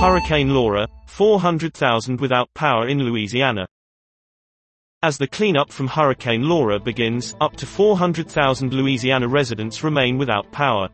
Hurricane Laura, 400,000 without power in Louisiana. As the cleanup from Hurricane Laura begins, up to 400,000 Louisiana residents remain without power.